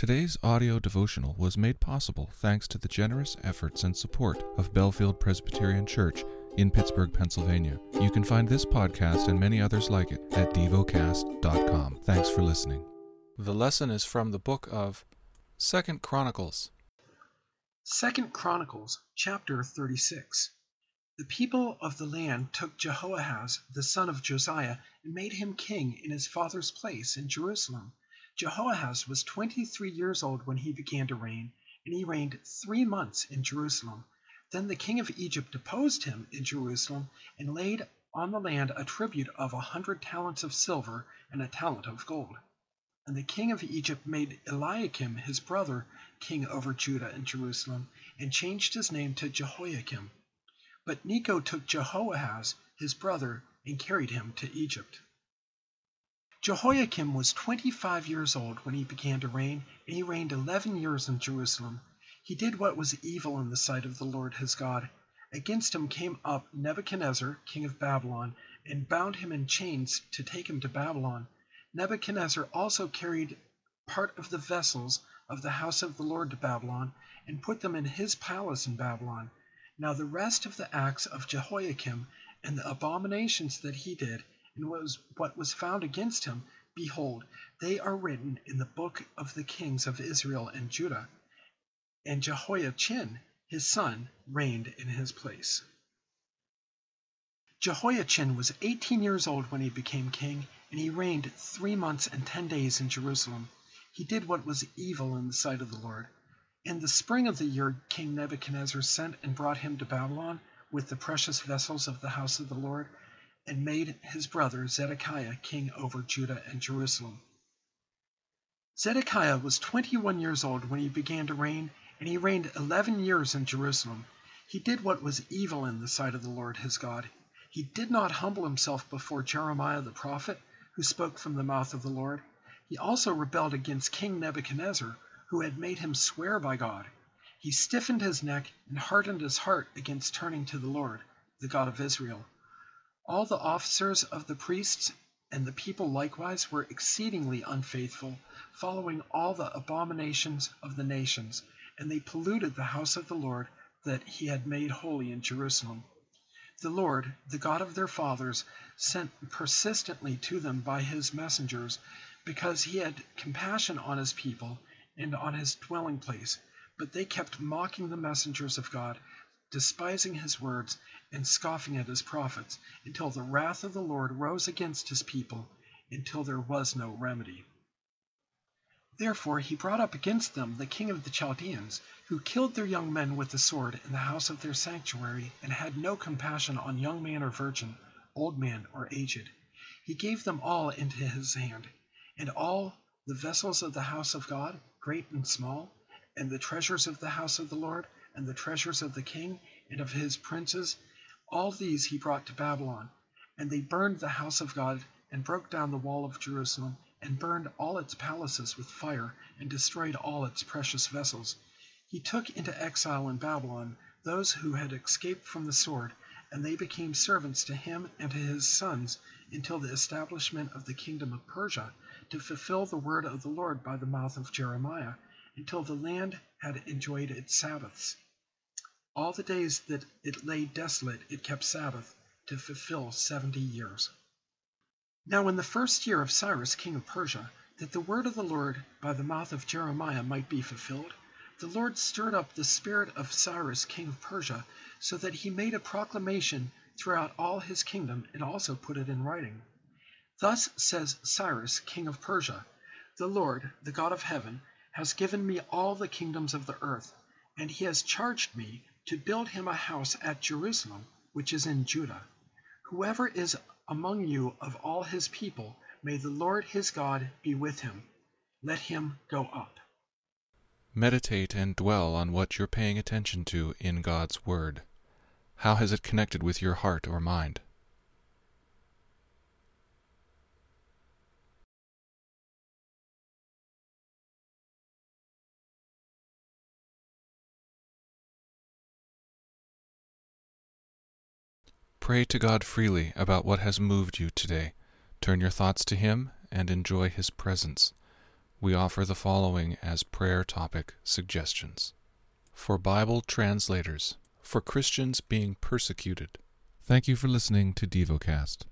Today's audio devotional was made possible thanks to the generous efforts and support of Bellefield Presbyterian Church in Pittsburgh, Pennsylvania. You can find this podcast and many others like it at devocast.com. Thanks for listening. The lesson is from the book of Second Chronicles. Second Chronicles chapter 36. The people of the land took Jehoahaz the son of Josiah and made him king in his father's place in Jerusalem. Jehoahaz was twenty three years old when he began to reign, and he reigned three months in Jerusalem. Then the king of Egypt deposed him in Jerusalem and laid on the land a tribute of a hundred talents of silver and a talent of gold. And the king of Egypt made Eliakim his brother king over Judah and Jerusalem, and changed his name to Jehoiakim. But Necho took Jehoahaz his brother and carried him to Egypt. Jehoiakim was twenty five years old when he began to reign, and he reigned eleven years in Jerusalem. He did what was evil in the sight of the Lord his God. Against him came up Nebuchadnezzar, king of Babylon, and bound him in chains to take him to Babylon. Nebuchadnezzar also carried part of the vessels of the house of the Lord to Babylon, and put them in his palace in Babylon. Now the rest of the acts of Jehoiakim, and the abominations that he did, and was what was found against him, behold, they are written in the book of the kings of Israel and Judah. And Jehoiachin his son reigned in his place. Jehoiachin was eighteen years old when he became king, and he reigned three months and ten days in Jerusalem. He did what was evil in the sight of the Lord. In the spring of the year King Nebuchadnezzar sent and brought him to Babylon with the precious vessels of the house of the Lord and made his brother Zedekiah king over Judah and Jerusalem. Zedekiah was twenty one years old when he began to reign, and he reigned eleven years in Jerusalem. He did what was evil in the sight of the Lord his God. He did not humble himself before Jeremiah the prophet, who spoke from the mouth of the Lord. He also rebelled against King Nebuchadnezzar, who had made him swear by God. He stiffened his neck and hardened his heart against turning to the Lord, the God of Israel. All the officers of the priests and the people likewise were exceedingly unfaithful, following all the abominations of the nations, and they polluted the house of the Lord that he had made holy in Jerusalem. The Lord, the God of their fathers, sent persistently to them by his messengers, because he had compassion on his people and on his dwelling place. But they kept mocking the messengers of God, despising his words and scoffing at his prophets, until the wrath of the Lord rose against his people, until there was no remedy. Therefore he brought up against them the king of the Chaldeans, who killed their young men with the sword in the house of their sanctuary, and had no compassion on young man or virgin, old man or aged. He gave them all into his hand, and all the vessels of the house of God, great and small, and the treasures of the house of the Lord, and the treasures of the king and of his princes, all these he brought to Babylon. And they burned the house of God, and broke down the wall of Jerusalem, and burned all its palaces with fire, and destroyed all its precious vessels. He took into exile in Babylon those who had escaped from the sword, and they became servants to him and to his sons until the establishment of the kingdom of Persia, to fulfill the word of the Lord by the mouth of Jeremiah, until the land had enjoyed its Sabbaths. All the days that it lay desolate it kept Sabbath, to fulfill seventy years. Now in the first year of Cyrus king of Persia, that the word of the Lord by the mouth of Jeremiah might be fulfilled, the Lord stirred up the spirit of Cyrus king of Persia, so that he made a proclamation throughout all his kingdom, and also put it in writing. Thus says Cyrus king of Persia, The Lord, the God of heaven, has given me all the kingdoms of the earth, and he has charged me to build him a house at Jerusalem, which is in Judah. Whoever is among you of all his people, may the Lord his God be with him. Let him go up. Meditate and dwell on what you're paying attention to in God's Word. How has it connected with your heart or mind? Pray to God freely about what has moved you today. Turn your thoughts to Him and enjoy His presence. we offer the following as prayer topic suggestions For Bible translators, for Christians being persecuted. Thank you for listening to DevoCast.